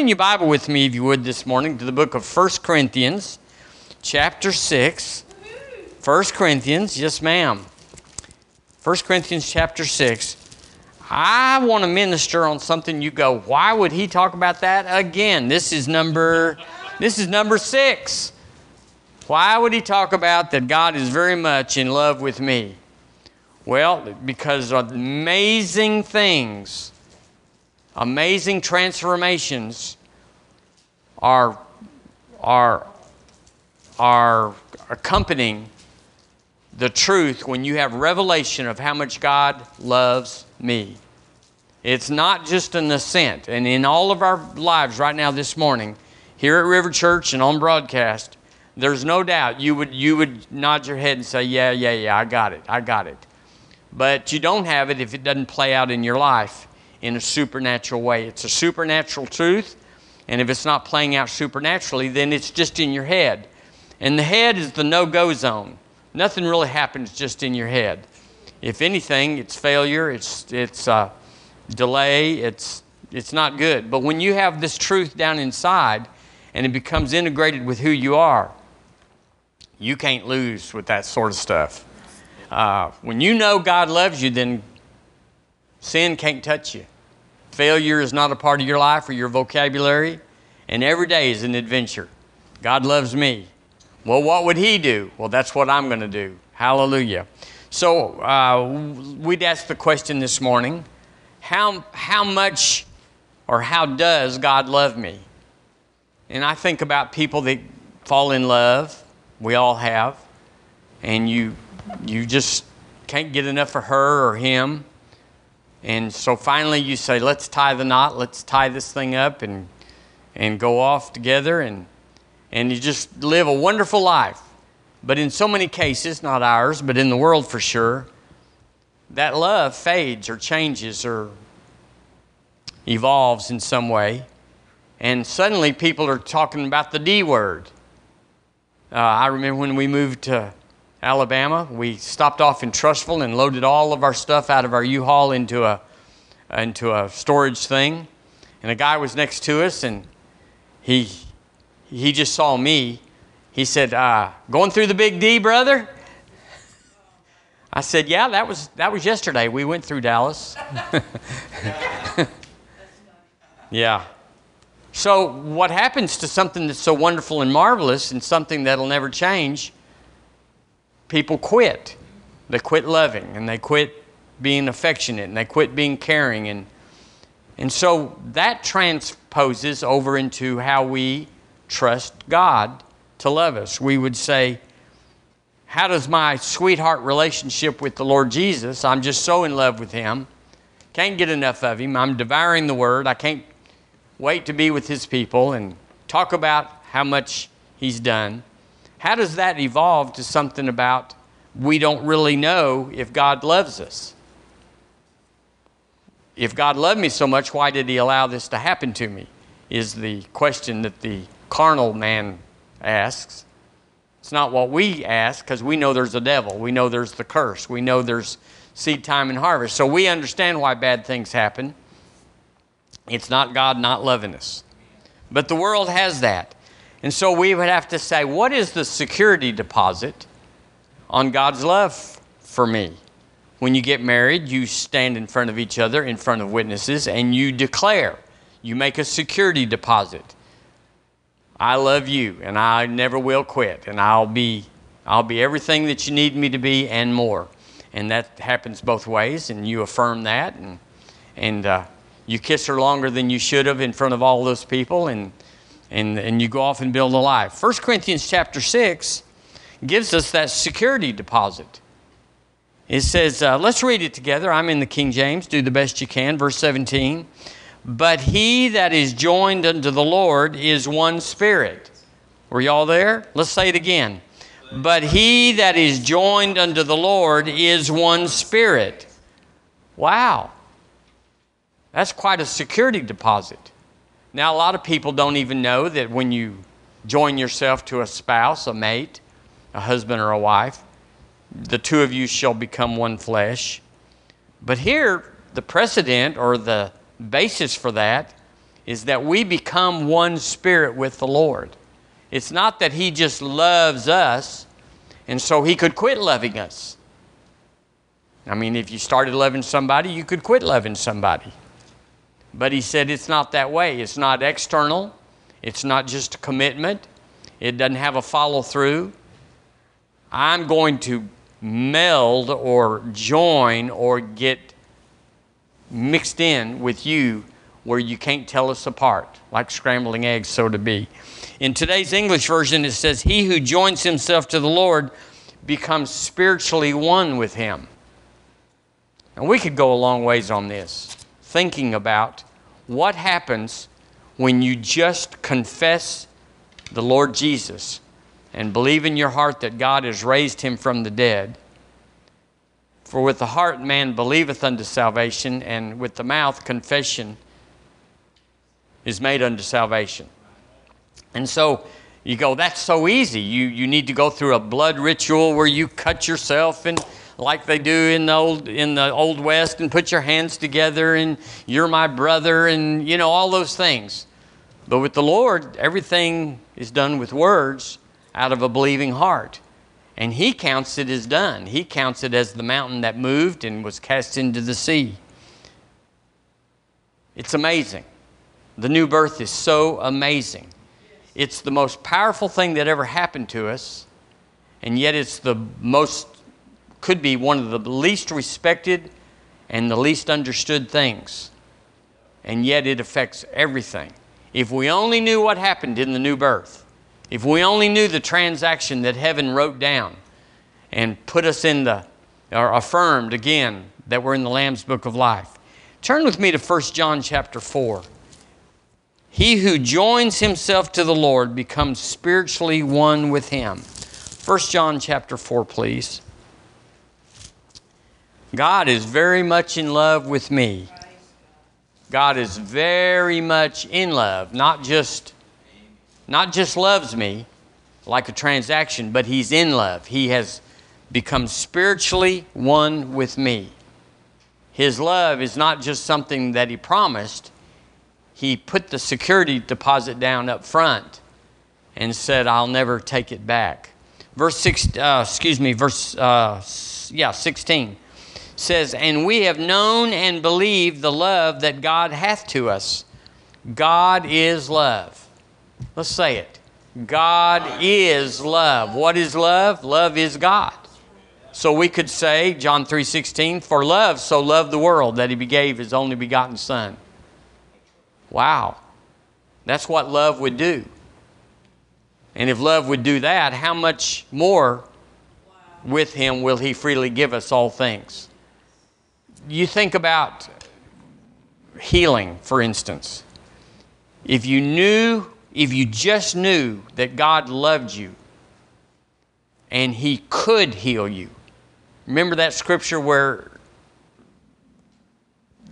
in your Bible with me, if you would, this morning to the book of 1 Corinthians, chapter 6. 1 Corinthians, yes, ma'am. 1 Corinthians, chapter 6. I want to minister on something you go, why would he talk about that again? This is number this is number 6. Why would he talk about that God is very much in love with me? Well, because of amazing things, amazing transformations are, are, are accompanying the truth when you have revelation of how much God loves me. It's not just an assent. And in all of our lives right now this morning, here at River Church and on broadcast, there's no doubt you would, you would nod your head and say, Yeah, yeah, yeah, I got it, I got it. But you don't have it if it doesn't play out in your life in a supernatural way. It's a supernatural truth, and if it's not playing out supernaturally, then it's just in your head. And the head is the no go zone. Nothing really happens just in your head. If anything, it's failure, it's, it's uh, delay, it's, it's not good. But when you have this truth down inside and it becomes integrated with who you are, you can't lose with that sort of stuff. Uh, when you know God loves you, then sin can't touch you. Failure is not a part of your life or your vocabulary, and every day is an adventure. God loves me. Well, what would He do? Well, that's what I'm going to do. Hallelujah. So, uh, we'd ask the question this morning how, how much or how does God love me? And I think about people that fall in love we all have, and you you just can't get enough of her or him. And so finally you say, let's tie the knot, let's tie this thing up and and go off together and and you just live a wonderful life. But in so many cases, not ours, but in the world for sure, that love fades or changes or evolves in some way. And suddenly people are talking about the D word. Uh, I remember when we moved to Alabama, we stopped off in Trussville and loaded all of our stuff out of our U-Haul into a into a storage thing. And a guy was next to us, and he he just saw me. He said, uh, "Going through the Big D, brother." I said, "Yeah, that was that was yesterday. We went through Dallas." yeah. So, what happens to something that's so wonderful and marvelous and something that'll never change? People quit. They quit loving and they quit being affectionate and they quit being caring. And, and so that transposes over into how we trust God to love us. We would say, How does my sweetheart relationship with the Lord Jesus? I'm just so in love with Him. Can't get enough of Him. I'm devouring the Word. I can't wait to be with his people and talk about how much he's done. How does that evolve to something about we don't really know if God loves us? If God loved me so much, why did he allow this to happen to me? Is the question that the carnal man asks. It's not what we ask because we know there's a devil. We know there's the curse. We know there's seed time and harvest. So we understand why bad things happen. It's not God not loving us. But the world has that. And so we would have to say, what is the security deposit on God's love for me? When you get married, you stand in front of each other, in front of witnesses, and you declare. You make a security deposit. I love you, and I never will quit, and I'll be, I'll be everything that you need me to be and more. And that happens both ways, and you affirm that, and, and uh, you kiss her longer than you should have in front of all those people, and, and, and you go off and build a life. 1 Corinthians chapter 6 gives us that security deposit. It says, uh, let's read it together. I'm in the King James. Do the best you can. Verse 17. But he that is joined unto the Lord is one spirit. Were y'all there? Let's say it again. But he that is joined unto the Lord is one spirit. Wow. That's quite a security deposit. Now, a lot of people don't even know that when you join yourself to a spouse, a mate, a husband, or a wife, the two of you shall become one flesh. But here, the precedent or the basis for that is that we become one spirit with the Lord. It's not that He just loves us and so He could quit loving us. I mean, if you started loving somebody, you could quit loving somebody. But He said it's not that way. It's not external, it's not just a commitment, it doesn't have a follow through. I'm going to meld or join or get mixed in with you where you can't tell us apart, like scrambling eggs, so to be. In today's English version, it says, He who joins himself to the Lord becomes spiritually one with him. And we could go a long ways on this, thinking about what happens when you just confess the Lord Jesus and believe in your heart that God has raised him from the dead. For with the heart man believeth unto salvation, and with the mouth confession is made unto salvation. And so you go, that's so easy. You, you need to go through a blood ritual where you cut yourself and like they do in the old in the old west and put your hands together and you're my brother and you know all those things. But with the Lord, everything is done with words out of a believing heart. And he counts it as done. He counts it as the mountain that moved and was cast into the sea. It's amazing. The new birth is so amazing. It's the most powerful thing that ever happened to us, and yet it's the most, could be one of the least respected and the least understood things. And yet it affects everything. If we only knew what happened in the new birth, if we only knew the transaction that heaven wrote down and put us in the, or affirmed again that we're in the Lamb's book of life. Turn with me to 1 John chapter 4. He who joins himself to the Lord becomes spiritually one with him. 1 John chapter 4, please. God is very much in love with me. God is very much in love, not just not just loves me like a transaction, but he's in love. He has become spiritually one with me. His love is not just something that he promised, he put the security deposit down up front and said, I'll never take it back. Verse 6, uh, excuse me, verse, uh, yeah, 16 says, And we have known and believed the love that God hath to us. God is love. Let's say it. God is love. What is love? Love is God. So we could say, John 3:16, for love so loved the world that he gave his only begotten son. Wow. That's what love would do. And if love would do that, how much more with him will he freely give us all things? You think about healing, for instance. If you knew, if you just knew that God loved you and he could heal you. Remember that scripture where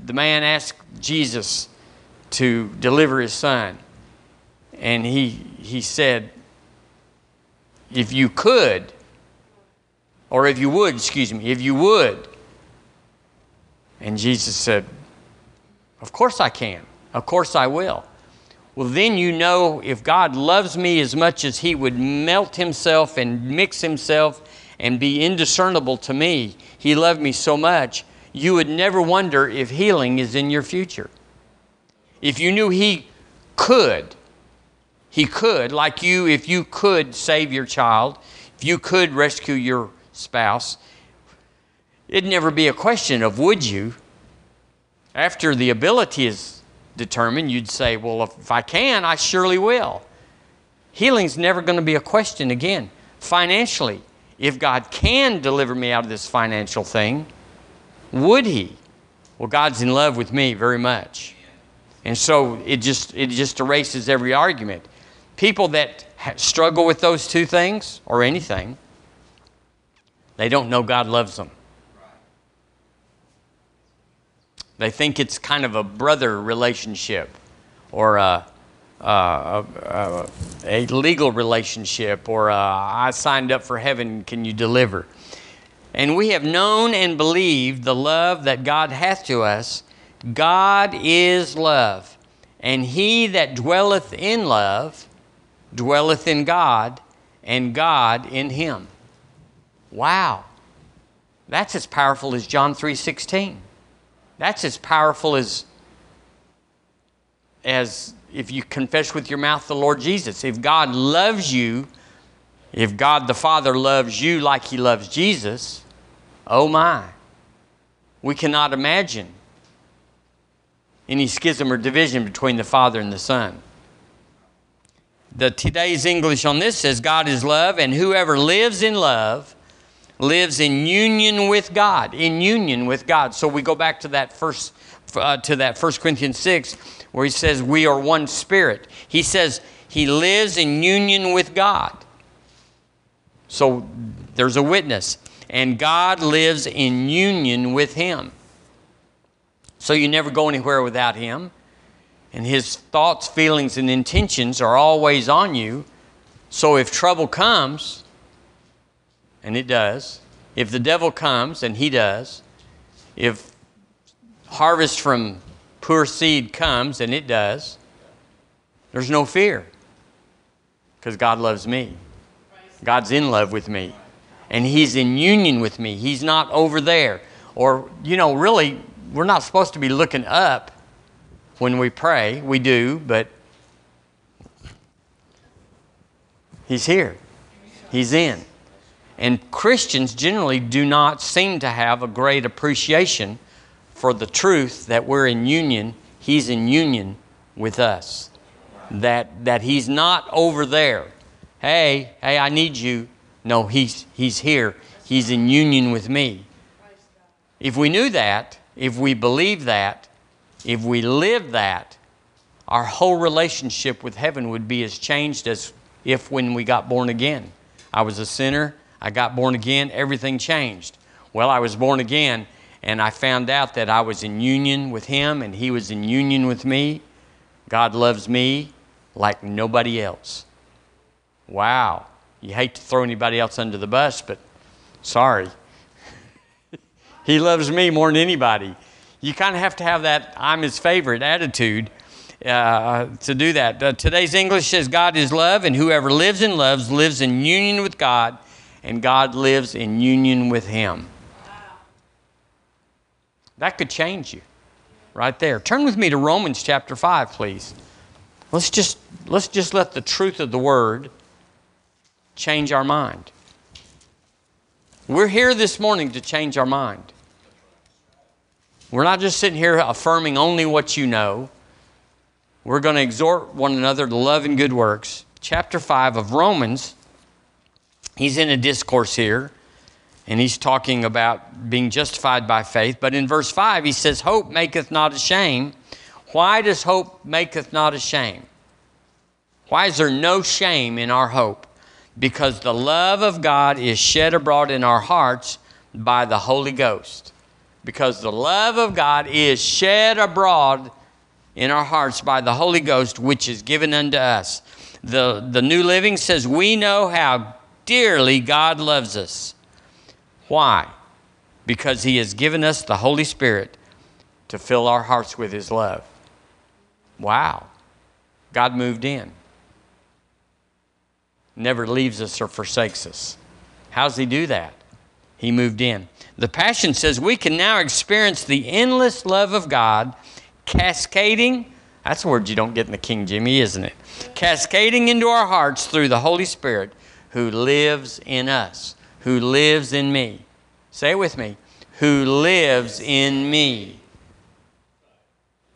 the man asked Jesus, to deliver his son. And he, he said, If you could, or if you would, excuse me, if you would. And Jesus said, Of course I can. Of course I will. Well, then you know if God loves me as much as He would melt Himself and mix Himself and be indiscernible to me, He loved me so much, you would never wonder if healing is in your future. If you knew He could, He could, like you, if you could save your child, if you could rescue your spouse, it'd never be a question of would you. After the ability is determined, you'd say, Well, if I can, I surely will. Healing's never going to be a question again. Financially, if God can deliver me out of this financial thing, would He? Well, God's in love with me very much. And so it just, it just erases every argument. People that struggle with those two things or anything, they don't know God loves them. They think it's kind of a brother relationship or a, a, a, a legal relationship or a, I signed up for heaven, can you deliver? And we have known and believed the love that God hath to us God is love. And he that dwelleth in love dwelleth in God, and God in him. Wow. That's as powerful as John 3:16. That's as powerful as as if you confess with your mouth the Lord Jesus. If God loves you, if God the Father loves you like he loves Jesus, oh my. We cannot imagine any schism or division between the Father and the Son. The today's English on this says God is love, and whoever lives in love lives in union with God. In union with God. So we go back to that first uh, to that 1 Corinthians 6 where he says we are one spirit. He says he lives in union with God. So there's a witness and God lives in union with him. So you never go anywhere without him. And his thoughts, feelings, and intentions are always on you. So if trouble comes, and it does, if the devil comes, and he does, if harvest from poor seed comes, and it does, there's no fear because God loves me. God's in love with me. And He's in union with me. He's not over there. Or, you know, really, we're not supposed to be looking up when we pray. We do, but He's here, He's in. And Christians generally do not seem to have a great appreciation for the truth that we're in union. He's in union with us. That, that He's not over there. Hey, hey, I need you. No, he's, he's here. He's in union with me. If we knew that, if we believed that, if we lived that, our whole relationship with heaven would be as changed as if when we got born again. I was a sinner, I got born again, everything changed. Well, I was born again, and I found out that I was in union with Him, and He was in union with me. God loves me like nobody else. Wow. You hate to throw anybody else under the bus, but sorry. he loves me more than anybody. You kind of have to have that I'm his favorite attitude uh, to do that. Uh, today's English says God is love, and whoever lives and loves lives in union with God, and God lives in union with him. That could change you right there. Turn with me to Romans chapter 5, please. Let's just, let's just let the truth of the word change our mind. We're here this morning to change our mind. We're not just sitting here affirming only what you know. We're going to exhort one another to love and good works. Chapter 5 of Romans, he's in a discourse here, and he's talking about being justified by faith. But in verse 5, he says, Hope maketh not ashamed. Why does hope maketh not ashamed? Why is there no shame in our hope? because the love of God is shed abroad in our hearts by the Holy Ghost. Because the love of God is shed abroad in our hearts by the Holy Ghost, which is given unto us. The, the New Living says, We know how dearly God loves us. Why? Because He has given us the Holy Spirit to fill our hearts with His love. Wow. God moved in never leaves us or forsakes us. How's he do that? He moved in. The Passion says we can now experience the endless love of God cascading. That's a word you don't get in the King Jimmy, isn't it? Cascading into our hearts through the Holy Spirit who lives in us, who lives in me. Say it with me. Who lives in me.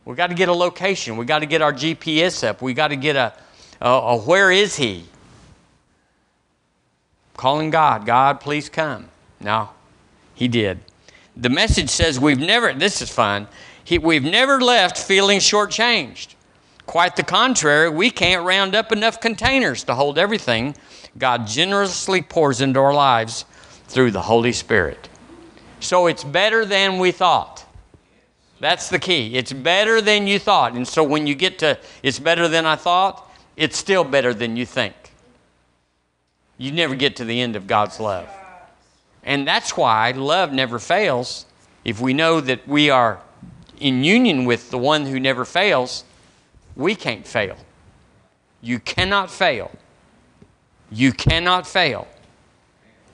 We've got to get a location. We've got to get our GPS up. We've got to get a, a, a where is he? calling God, God, please come. No, he did. The message says we've never, this is fun, he, we've never left feeling shortchanged. Quite the contrary, we can't round up enough containers to hold everything God generously pours into our lives through the Holy Spirit. So it's better than we thought. That's the key. It's better than you thought. And so when you get to, it's better than I thought, it's still better than you think you never get to the end of God's love. And that's why love never fails. If we know that we are in union with the one who never fails, We can't fail. You cannot fail. You cannot fail.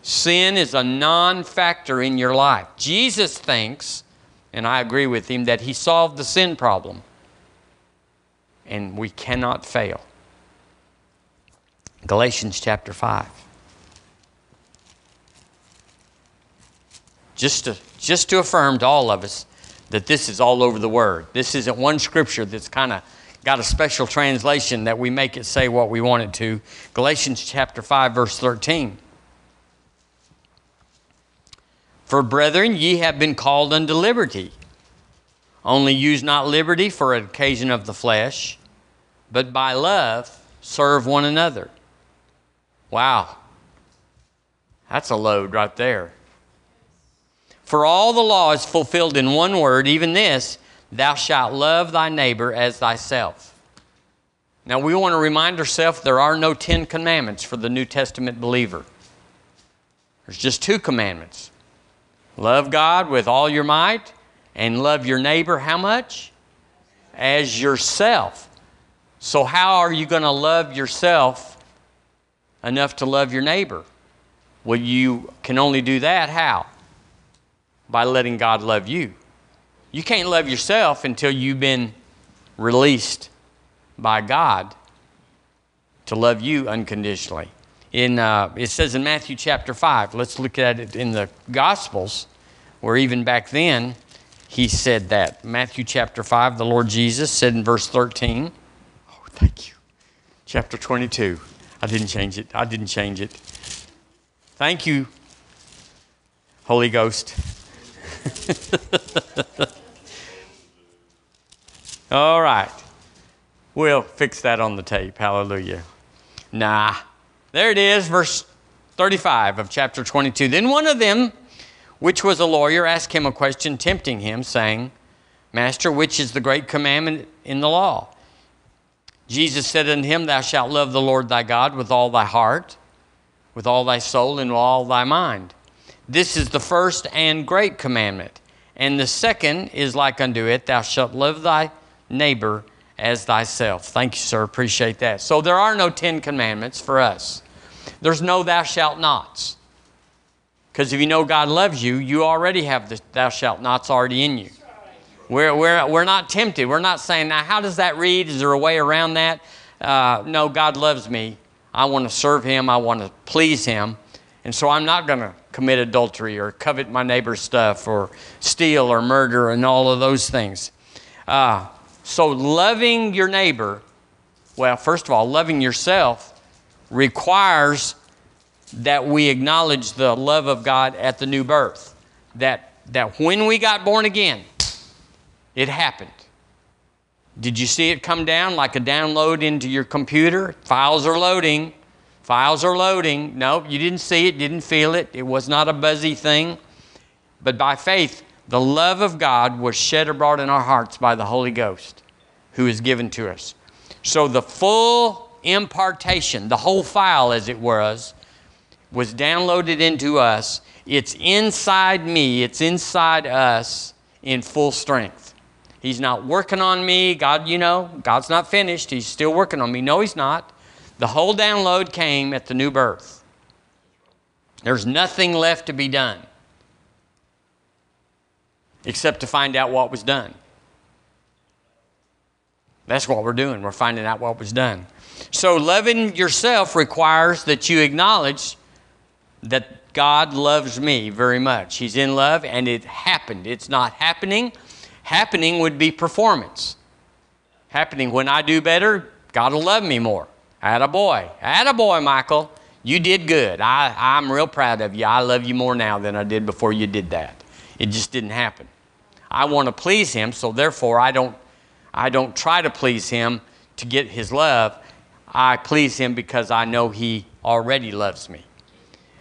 Sin is a non factor in your life. Jesus thinks, and I agree with him, that he solved the sin problem. And we cannot fail. Galatians chapter 5. Just to, just to affirm to all of us that this is all over the Word. This isn't one scripture that's kind of got a special translation that we make it say what we want it to. Galatians chapter 5, verse 13. For brethren, ye have been called unto liberty. Only use not liberty for an occasion of the flesh, but by love serve one another. Wow. That's a load right there. For all the law is fulfilled in one word, even this Thou shalt love thy neighbor as thyself. Now, we want to remind ourselves there are no Ten Commandments for the New Testament believer. There's just two commandments love God with all your might, and love your neighbor how much? As yourself. So, how are you going to love yourself enough to love your neighbor? Well, you can only do that how? By letting God love you. You can't love yourself until you've been released by God to love you unconditionally. In, uh, it says in Matthew chapter 5, let's look at it in the Gospels, where even back then he said that. Matthew chapter 5, the Lord Jesus said in verse 13, Oh, thank you. Chapter 22. I didn't change it. I didn't change it. Thank you, Holy Ghost. All right. We'll fix that on the tape. Hallelujah. Nah. There it is, verse 35 of chapter 22. Then one of them, which was a lawyer, asked him a question, tempting him, saying, Master, which is the great commandment in the law? Jesus said unto him, Thou shalt love the Lord thy God with all thy heart, with all thy soul, and with all thy mind. This is the first and great commandment. And the second is like unto it, Thou shalt love thy neighbor as thyself. Thank you, sir. Appreciate that. So there are no Ten Commandments for us. There's no thou shalt nots. Because if you know God loves you, you already have the thou shalt nots already in you. We're, we're, we're not tempted. We're not saying, now, how does that read? Is there a way around that? Uh, no, God loves me. I want to serve Him. I want to please Him. And so I'm not going to commit adultery or covet my neighbor's stuff or steal or murder and all of those things. Uh, so, loving your neighbor, well, first of all, loving yourself requires that we acknowledge the love of God at the new birth. That, that when we got born again, it happened. Did you see it come down like a download into your computer? Files are loading. Files are loading. No, you didn't see it, didn't feel it. It was not a buzzy thing. But by faith, the love of God was shed abroad in our hearts by the Holy Ghost who is given to us. So the full impartation, the whole file as it was, was downloaded into us. It's inside me, it's inside us in full strength. He's not working on me. God, you know, God's not finished. He's still working on me. No, He's not. The whole download came at the new birth. There's nothing left to be done except to find out what was done. That's what we're doing. We're finding out what was done. So, loving yourself requires that you acknowledge that God loves me very much. He's in love, and it happened. It's not happening. Happening would be performance. Happening when I do better, God will love me more. Atta boy. Atta boy, Michael. You did good. I, I'm real proud of you. I love you more now than I did before you did that. It just didn't happen. I want to please him, so therefore I don't I don't try to please him to get his love. I please him because I know he already loves me.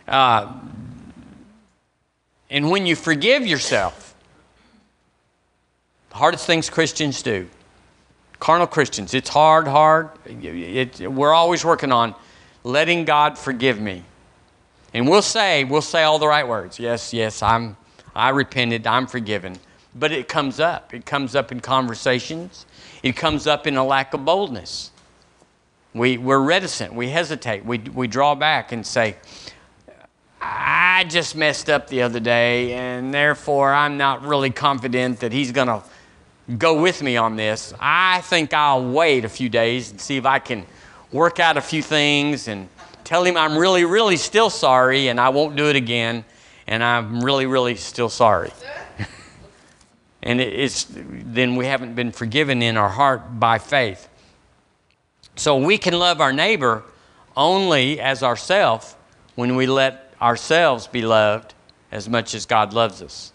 Uh, and when you forgive yourself, the hardest things Christians do, carnal Christians, it's hard, hard. It, it, we're always working on letting God forgive me. And we'll say, we'll say all the right words. Yes, yes, I'm, I repented, I'm forgiven. But it comes up. It comes up in conversations, it comes up in a lack of boldness. We, we're reticent, we hesitate, we, we draw back and say, I just messed up the other day, and therefore I'm not really confident that he's going to go with me on this. I think I'll wait a few days and see if I can work out a few things and tell him I'm really, really still sorry and I won't do it again, and I'm really, really still sorry. And it's then we haven't been forgiven in our heart by faith. So we can love our neighbor only as ourself when we let ourselves be loved as much as God loves us.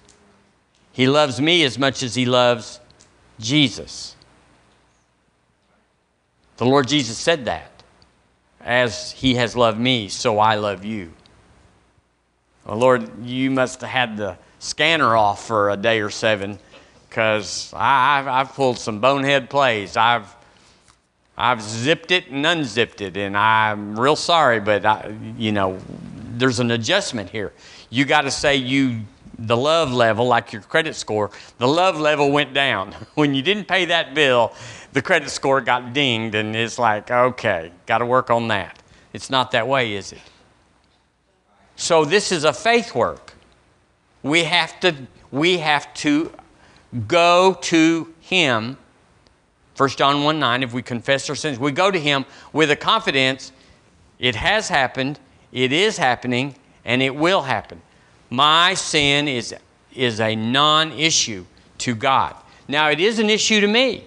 He loves me as much as he loves Jesus. The Lord Jesus said that. As he has loved me, so I love you. Well, Lord, you must have had the scanner off for a day or seven because I've, I've pulled some bonehead plays. I've, I've zipped it and unzipped it, and I'm real sorry, but I, you know, there's an adjustment here. You got to say you the love level, like your credit score, the love level went down. When you didn't pay that bill, the credit score got dinged, and it's like, okay, got to work on that. It's not that way, is it? So this is a faith work. We have to we have to go to him. 1 John 1 9, if we confess our sins, we go to him with a confidence it has happened, it is happening, and it will happen. My sin is, is a non issue to God. Now, it is an issue to me.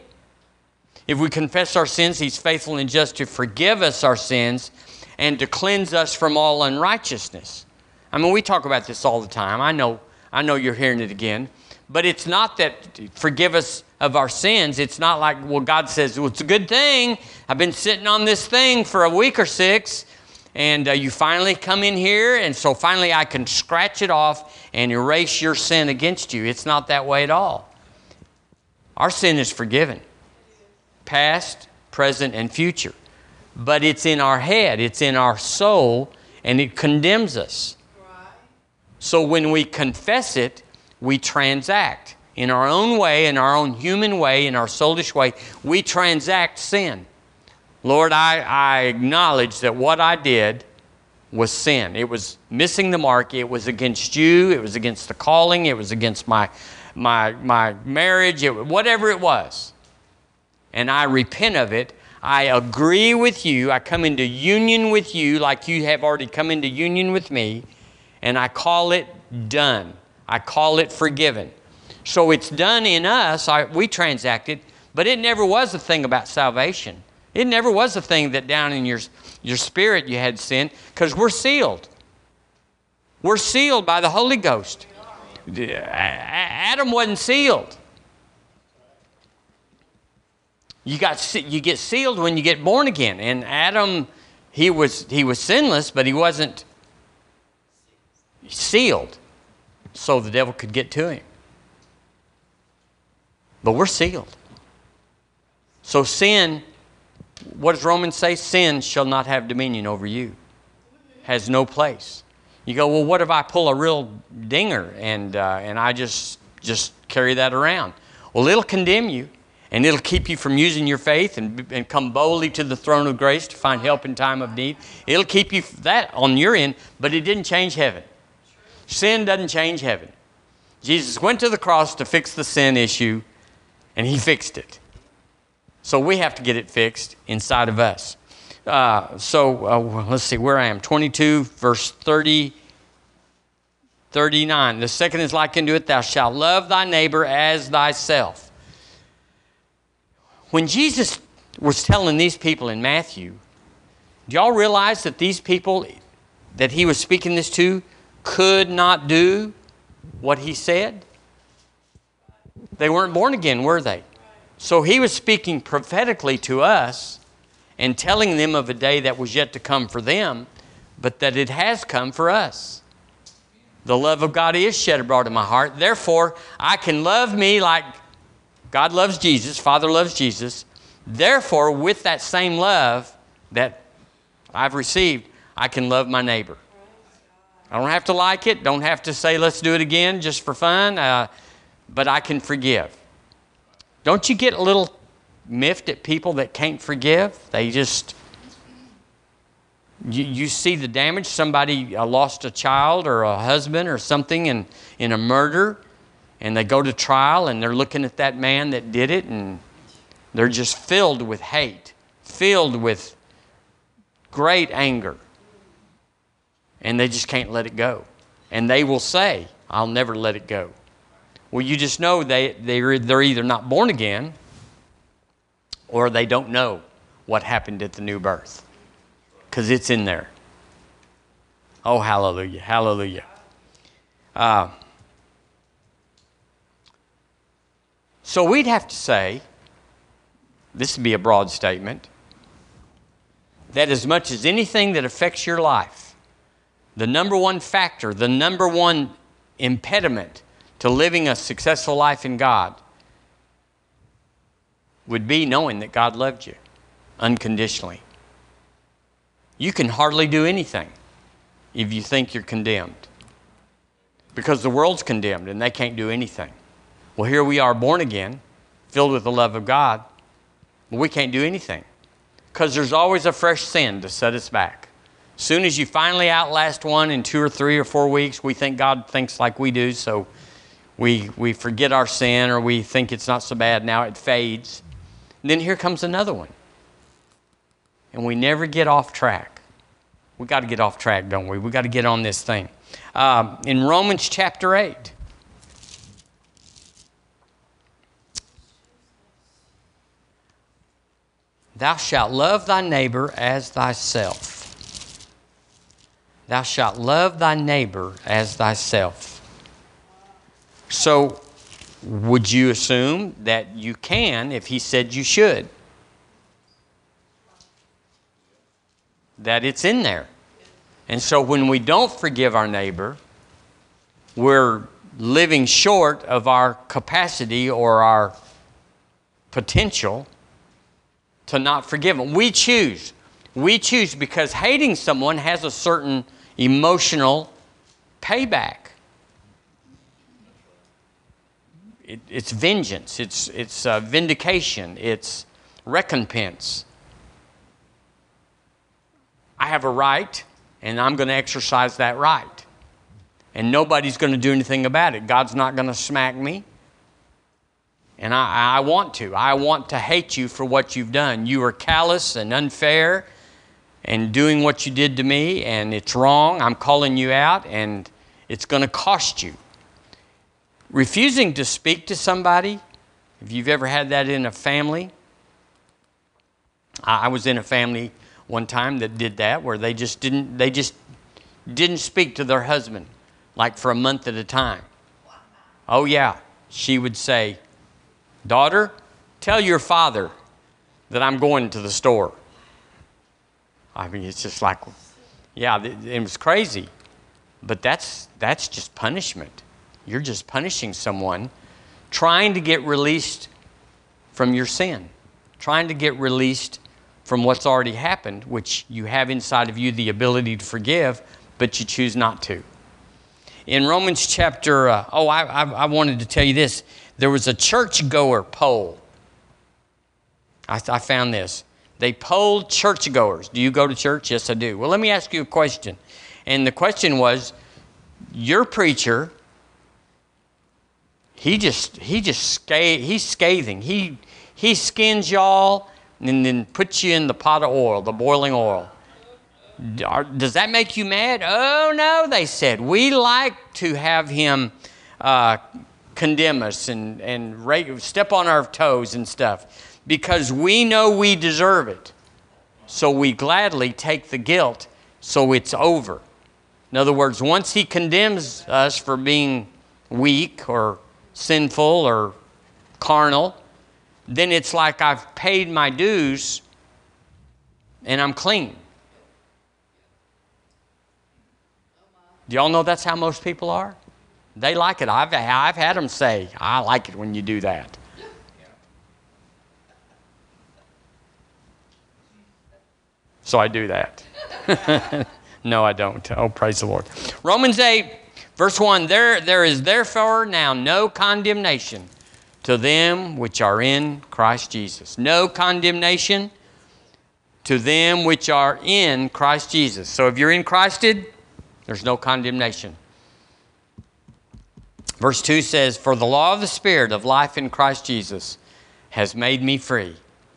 If we confess our sins, He's faithful and just to forgive us our sins and to cleanse us from all unrighteousness. I mean, we talk about this all the time. I know, I know you're hearing it again. But it's not that forgive us of our sins. It's not like, well, God says, well, it's a good thing. I've been sitting on this thing for a week or six, and uh, you finally come in here, and so finally I can scratch it off and erase your sin against you. It's not that way at all. Our sin is forgiven, past, present, and future. But it's in our head, it's in our soul, and it condemns us. So when we confess it, we transact. In our own way, in our own human way, in our soulish way, we transact sin. Lord, I, I acknowledge that what I did was sin. It was missing the mark. It was against you. It was against the calling. It was against my, my, my marriage, it, whatever it was. And I repent of it. I agree with you. I come into union with you like you have already come into union with me. And I call it done. I call it forgiven. So it's done in us. I, we transacted, but it never was a thing about salvation. It never was a thing that down in your, your spirit you had sin because we're sealed. We're sealed by the Holy Ghost. Adam wasn't sealed. You, got, you get sealed when you get born again. And Adam, he was, he was sinless, but he wasn't sealed so the devil could get to him. But we're sealed. So sin what does Romans say? Sin shall not have dominion over you, has no place. You go, well, what if I pull a real dinger and, uh, and I just, just carry that around? Well, it'll condemn you and it'll keep you from using your faith and, and come boldly to the throne of grace to find help in time of need. It'll keep you that on your end, but it didn't change heaven. Sin doesn't change heaven. Jesus went to the cross to fix the sin issue, and he fixed it. So we have to get it fixed inside of us. Uh, so uh, let's see where I am 22, verse 30, 39. The second is like unto it, Thou shalt love thy neighbor as thyself. When Jesus was telling these people in Matthew, do y'all realize that these people that he was speaking this to could not do what he said? They weren't born again, were they? So he was speaking prophetically to us and telling them of a day that was yet to come for them, but that it has come for us. The love of God is shed abroad in my heart. Therefore, I can love me like God loves Jesus, Father loves Jesus. Therefore, with that same love that I've received, I can love my neighbor. I don't have to like it, don't have to say, let's do it again just for fun. Uh, but I can forgive. Don't you get a little miffed at people that can't forgive? They just, you, you see the damage. Somebody uh, lost a child or a husband or something in, in a murder, and they go to trial and they're looking at that man that did it, and they're just filled with hate, filled with great anger. And they just can't let it go. And they will say, I'll never let it go. Well, you just know they, they're, they're either not born again or they don't know what happened at the new birth because it's in there. Oh, hallelujah, hallelujah. Uh, so we'd have to say, this would be a broad statement, that as much as anything that affects your life, the number one factor, the number one impediment to living a successful life in God would be knowing that God loved you unconditionally. You can hardly do anything if you think you're condemned because the world's condemned and they can't do anything. Well, here we are born again, filled with the love of God, but we can't do anything because there's always a fresh sin to set us back. Soon as you finally outlast one in two or three or four weeks, we think God thinks like we do, so we, we forget our sin or we think it's not so bad. Now it fades. And then here comes another one. And we never get off track. We got to get off track, don't we? We got to get on this thing. Uh, in Romans chapter 8, Thou shalt love thy neighbor as thyself. Thou shalt love thy neighbor as thyself. So, would you assume that you can if he said you should? That it's in there. And so when we don't forgive our neighbor, we're living short of our capacity or our potential to not forgive them. We choose. We choose because hating someone has a certain emotional payback. it, it's vengeance, it's, it's uh, vindication, it's recompense. I have a right, and I'm going to exercise that right. And nobody's going to do anything about it. God's not going to smack me. And I, I want to. I want to hate you for what you've done. You are callous and unfair and doing what you did to me, and it's wrong. I'm calling you out, and it's going to cost you refusing to speak to somebody, if you've ever had that in a family, I was in a family one time that did that where they just didn't they just didn't speak to their husband like for a month at a time. Oh yeah, she would say, "Daughter, tell your father that I'm going to the store." I mean, it's just like yeah, it was crazy. But that's that's just punishment. You're just punishing someone trying to get released from your sin, trying to get released from what's already happened, which you have inside of you the ability to forgive, but you choose not to. In Romans chapter, uh, oh, I, I, I, wanted to tell you this. There was a churchgoer poll. I, I found this. They polled churchgoers. Do you go to church? Yes, I do. Well, let me ask you a question. And the question was Your preacher he just he just he's scathing. He he skins y'all and then puts you in the pot of oil, the boiling oil. Does that make you mad? Oh no, they said. We like to have him uh, condemn us and and step on our toes and stuff because we know we deserve it. So we gladly take the guilt so it's over. In other words, once he condemns us for being weak or sinful or carnal, then it's like I've paid my dues and I'm clean. Do y'all know that's how most people are? They like it. I've, I've had them say, I like it when you do that. So I do that. no, I don't. Oh, praise the Lord. Romans 8, Verse 1 there, there is therefore now no condemnation to them which are in Christ Jesus. No condemnation to them which are in Christ Jesus. So if you're in Christed, there's no condemnation. Verse 2 says, For the law of the Spirit of life in Christ Jesus has made me free.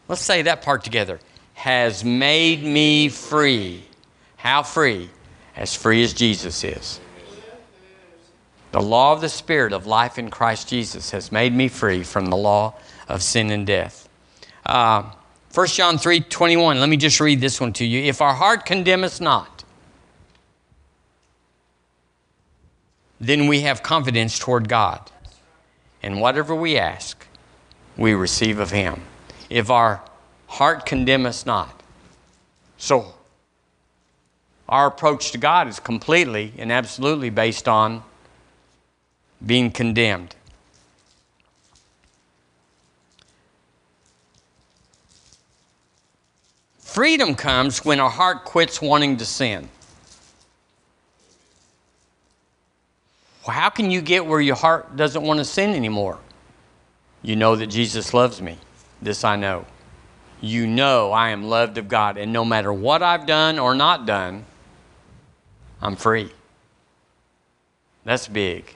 Let's say that part together. Has made me free. How free? As free as Jesus is. The law of the Spirit of life in Christ Jesus has made me free from the law of sin and death. Uh, 1 John 3 21, let me just read this one to you. If our heart condemn us not, then we have confidence toward God. And whatever we ask, we receive of Him. If our heart condemn us not. So, our approach to God is completely and absolutely based on being condemned. Freedom comes when our heart quits wanting to sin. How can you get where your heart doesn't want to sin anymore? You know that Jesus loves me. This I know. You know I am loved of God, and no matter what I've done or not done, I'm free. That's big.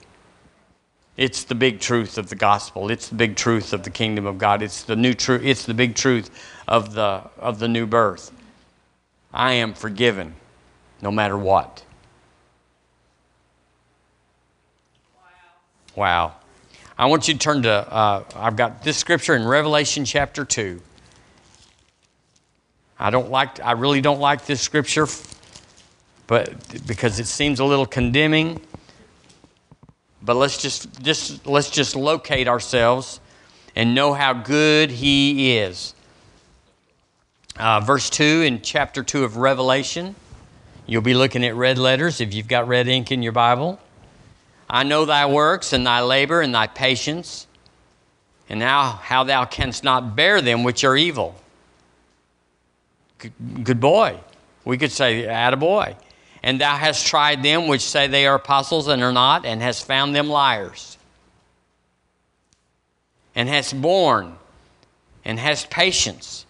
It's the big truth of the gospel. It's the big truth of the kingdom of God. It's the new truth. It's the big truth of the of the new birth. I am forgiven no matter what. Wow. I want you to turn to uh, I've got this scripture in Revelation chapter 2. I don't like I really don't like this scripture but because it seems a little condemning but let's just, just, let's just locate ourselves and know how good He is. Uh, verse 2 in chapter 2 of Revelation. You'll be looking at red letters if you've got red ink in your Bible. I know thy works and thy labor and thy patience, and now how thou canst not bear them which are evil. Good, good boy. We could say, add a boy. And thou hast tried them which say they are apostles and are not, and hast found them liars. And hast borne, and hast patience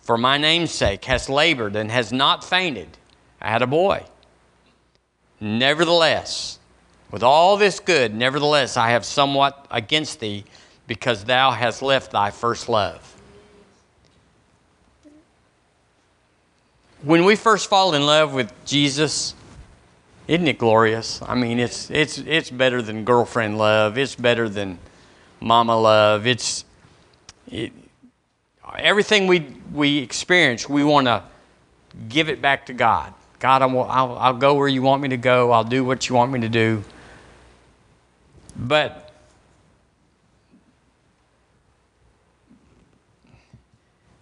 for my name's sake, hast labored, and has not fainted. Had a boy. Nevertheless, with all this good, nevertheless, I have somewhat against thee, because thou hast left thy first love. When we first fall in love with Jesus, isn't it glorious? I mean, it's, it's, it's better than girlfriend love. It's better than mama love. It's it, everything we, we experience, we want to give it back to God. God, I'll, I'll, I'll go where you want me to go. I'll do what you want me to do. But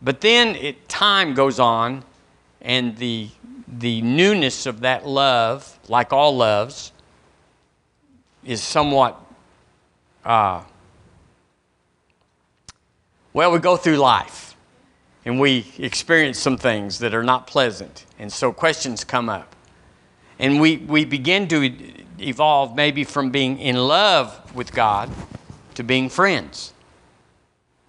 but then it, time goes on, and the the newness of that love, like all loves, is somewhat, uh, well, we go through life and we experience some things that are not pleasant. And so questions come up. And we, we begin to evolve maybe from being in love with God to being friends.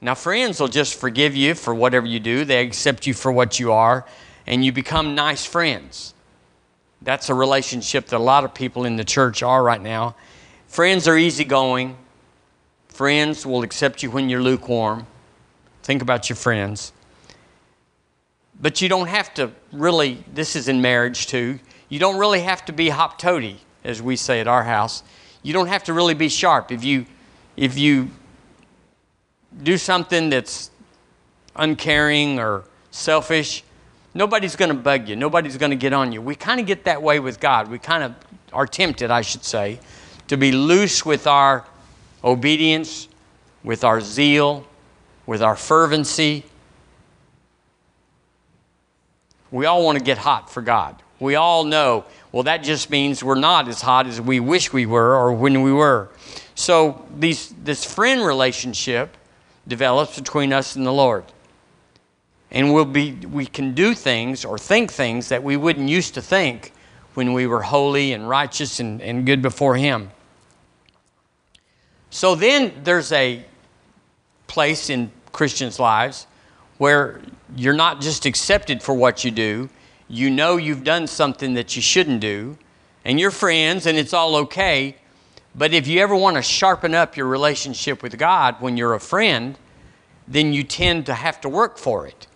Now, friends will just forgive you for whatever you do, they accept you for what you are and you become nice friends. That's a relationship that a lot of people in the church are right now. Friends are easygoing. Friends will accept you when you're lukewarm. Think about your friends. But you don't have to really, this is in marriage too, you don't really have to be hop toady, as we say at our house. You don't have to really be sharp. If you, if you do something that's uncaring or selfish, nobody's going to bug you. Nobody's going to get on you. We kind of get that way with God. We kind of are tempted, I should say, to be loose with our obedience, with our zeal, with our fervency. We all want to get hot for God. We all know, well, that just means we're not as hot as we wish we were or when we were. So these, this friend relationship develops between us and the Lord and we'll be, we can do things or think things that we wouldn't used to think when we were holy and righteous and, and good before Him. So then there's a place in Christians' lives where you're not just accepted for what you do, you know you've done something that you shouldn't do, and you're friends and it's all okay. But if you ever want to sharpen up your relationship with God when you're a friend, then you tend to have to work for it.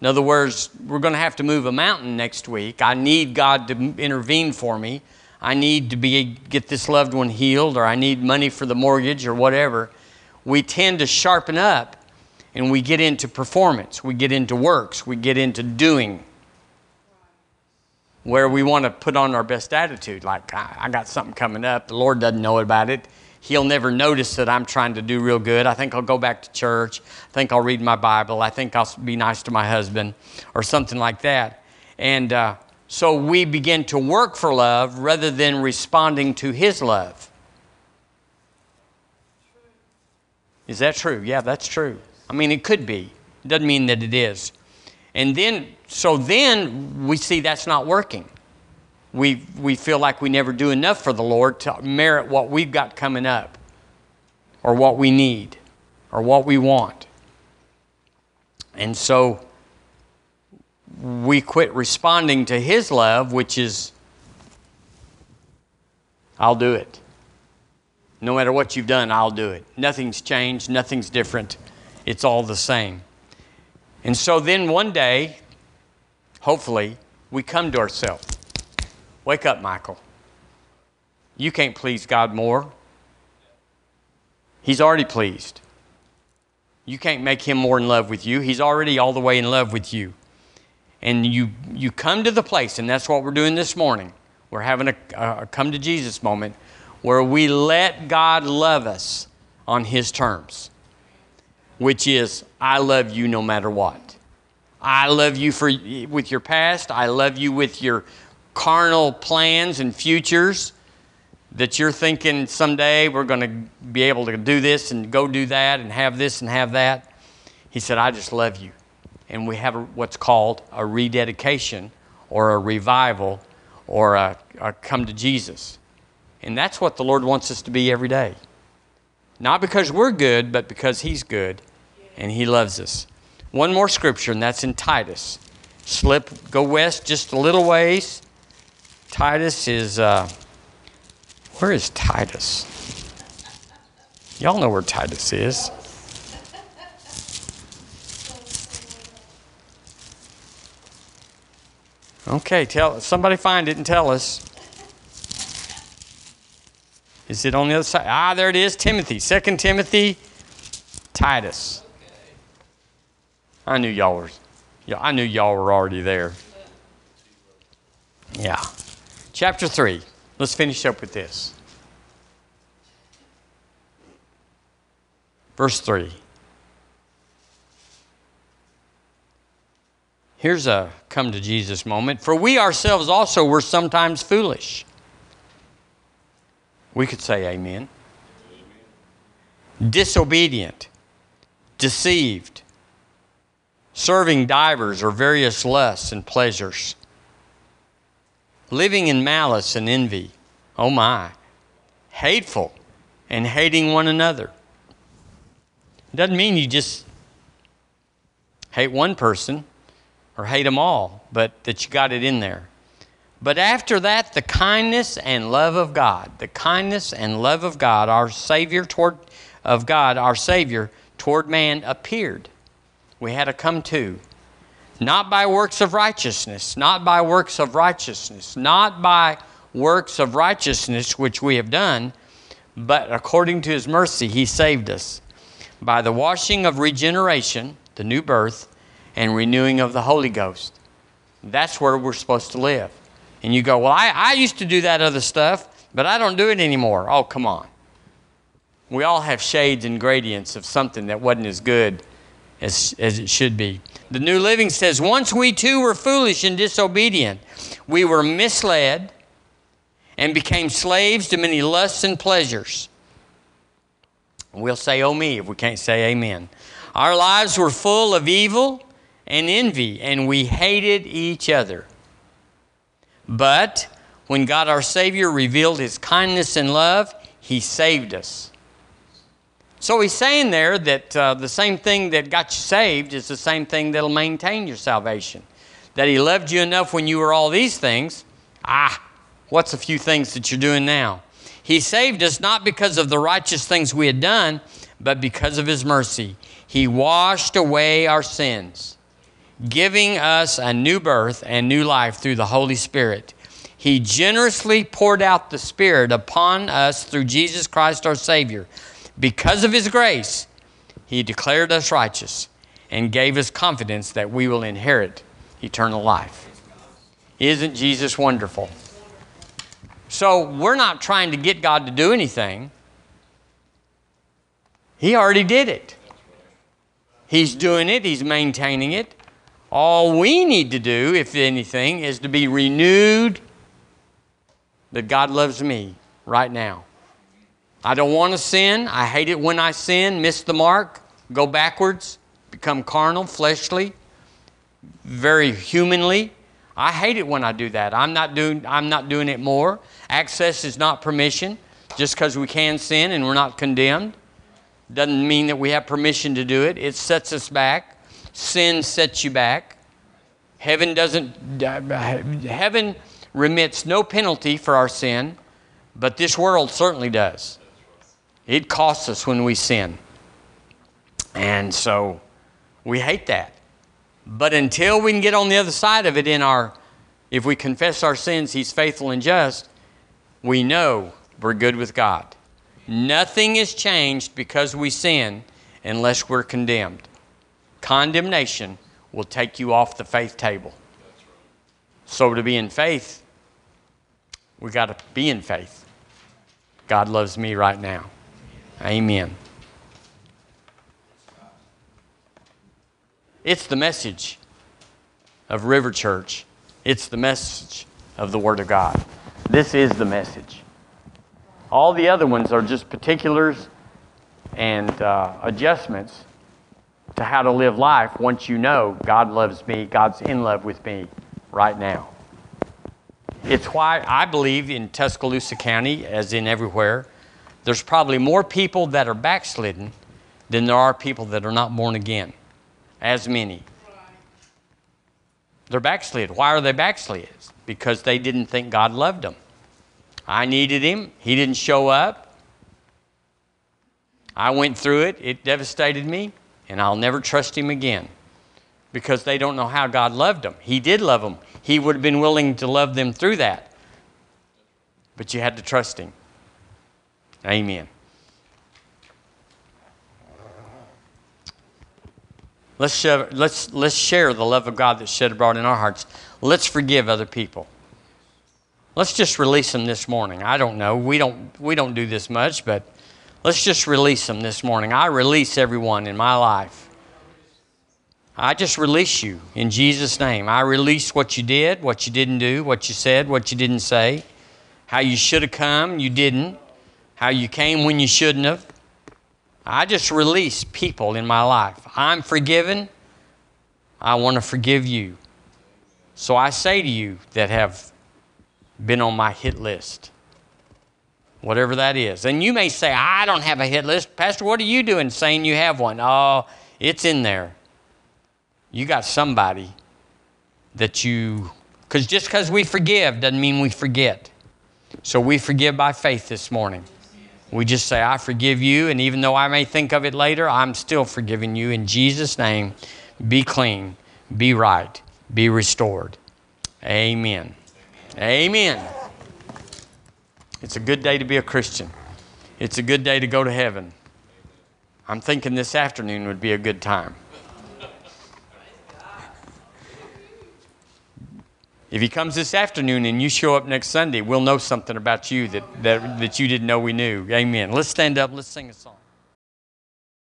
In other words, we're going to have to move a mountain next week. I need God to intervene for me. I need to be get this loved one healed or I need money for the mortgage or whatever. We tend to sharpen up and we get into performance, we get into works, we get into doing where we want to put on our best attitude like I got something coming up, the Lord doesn't know about it he'll never notice that I'm trying to do real good. I think I'll go back to church. I think I'll read my Bible. I think I'll be nice to my husband or something like that. And uh, so we begin to work for love rather than responding to his love. Is that true? Yeah, that's true. I mean, it could be. It doesn't mean that it is. And then, so then we see that's not working we, we feel like we never do enough for the Lord to merit what we've got coming up, or what we need, or what we want. And so we quit responding to His love, which is, I'll do it. No matter what you've done, I'll do it. Nothing's changed, nothing's different. It's all the same. And so then one day, hopefully, we come to ourselves. Wake up, Michael. You can't please God more. He's already pleased. You can't make him more in love with you. He's already all the way in love with you. And you, you come to the place, and that's what we're doing this morning. We're having a, a come to Jesus moment where we let God love us on his terms, which is, I love you no matter what. I love you for, with your past. I love you with your carnal plans and futures that you're thinking someday we're going to be able to do this and go do that and have this and have that. He said, I just love you. And we have what's called a rededication or a revival or a, a come to Jesus. And that's what the Lord wants us to be every day. Not because we're good, but because He's good and He loves us. One more scripture, and that's in Titus. Slip, go west just a little ways Titus is, uh, where is Titus? Y'all know where Titus is. Okay, tell somebody find it and tell us. Is it on the other side? Ah, there it is. Timothy, Second Timothy, Titus. I knew y'all were. Yeah, I knew y'all were already there. Yeah. Chapter 3. Let's finish up with this. Verse 3. Here's a come to Jesus moment. For we ourselves also were sometimes foolish. We could say amen. amen. Disobedient, deceived, serving divers or various lusts and pleasures living in malice and envy. Oh my. Hateful and hating one another. It doesn't mean you just hate one person or hate them all, but that you got it in there. But after that, the kindness and love of God, the kindness and love of God, our Savior toward of God, our Savior toward man appeared. We had to come to not by works of righteousness, not by works of righteousness, not by works of righteousness which we have done, but according to his mercy, he saved us by the washing of regeneration, the new birth, and renewing of the Holy Ghost. That's where we're supposed to live. And you go, Well, I, I used to do that other stuff, but I don't do it anymore. Oh, come on. We all have shades and gradients of something that wasn't as good as, as it should be. The New Living says, Once we too were foolish and disobedient. We were misled and became slaves to many lusts and pleasures. We'll say, Oh, me, if we can't say amen. Our lives were full of evil and envy, and we hated each other. But when God our Savior revealed his kindness and love, he saved us. So he's saying there that uh, the same thing that got you saved is the same thing that'll maintain your salvation. That he loved you enough when you were all these things. Ah, what's a few things that you're doing now? He saved us not because of the righteous things we had done, but because of his mercy. He washed away our sins, giving us a new birth and new life through the Holy Spirit. He generously poured out the Spirit upon us through Jesus Christ our Savior because of His grace, He declared us righteous and gave us confidence that we will inherit eternal life. Isn't Jesus wonderful? So we're not trying to get God to do anything. He already did it. He's doing it, He's maintaining it. All we need to do, if anything, is to be renewed that God loves me right now. I don't want to sin. I hate it when I sin, miss the mark, go backwards, become carnal, fleshly, very humanly. I hate it when I do that. I'm not doing, I'm not doing it more. Access is not permission. Just because we can sin and we're not condemned doesn't mean that we have permission to do it. It sets us back. Sin sets you back. Heaven doesn't, heaven remits no penalty for our sin, but this world certainly does. It costs us when we sin. And so we hate that. But until we can get on the other side of it in our, if we confess our sins, He's faithful and just, we know we're good with God. Nothing is changed because we sin unless we're condemned. Condemnation will take you off the faith table. So to be in faith, we got to be in faith. God loves me right now. Amen. It's the message of River Church. It's the message of the Word of God. This is the message. All the other ones are just particulars and uh, adjustments to how to live life once you know God loves me, God's in love with me right now. It's why I believe in Tuscaloosa County, as in everywhere, there's probably more people that are backslidden than there are people that are not born again. As many. They're backslid. Why are they backslid? Because they didn't think God loved them. I needed him. He didn't show up. I went through it. It devastated me, and I'll never trust him again because they don't know how God loved them. He did love them. He would have been willing to love them through that. But you had to trust him. Amen. Let's share, let's, let's share the love of God that's shed abroad in our hearts. Let's forgive other people. Let's just release them this morning. I don't know. We don't, we don't do this much, but let's just release them this morning. I release everyone in my life. I just release you in Jesus' name. I release what you did, what you didn't do, what you said, what you didn't say, how you should have come, you didn't how you came when you shouldn't have. I just release people in my life. I'm forgiven. I want to forgive you. So I say to you that have been on my hit list, whatever that is. And you may say, I don't have a hit list. Pastor, what are you doing saying you have one? Oh, it's in there. You got somebody that you, because just because we forgive doesn't mean we forget. So we forgive by faith this morning. We just say, I forgive you, and even though I may think of it later, I'm still forgiving you. In Jesus' name, be clean, be right, be restored. Amen. Amen. It's a good day to be a Christian. It's a good day to go to heaven. I'm thinking this afternoon would be a good time. If he comes this afternoon and you show up next Sunday, we'll know something about you that, that, that you didn't know we knew. Amen. Let's stand up. Let's sing a song.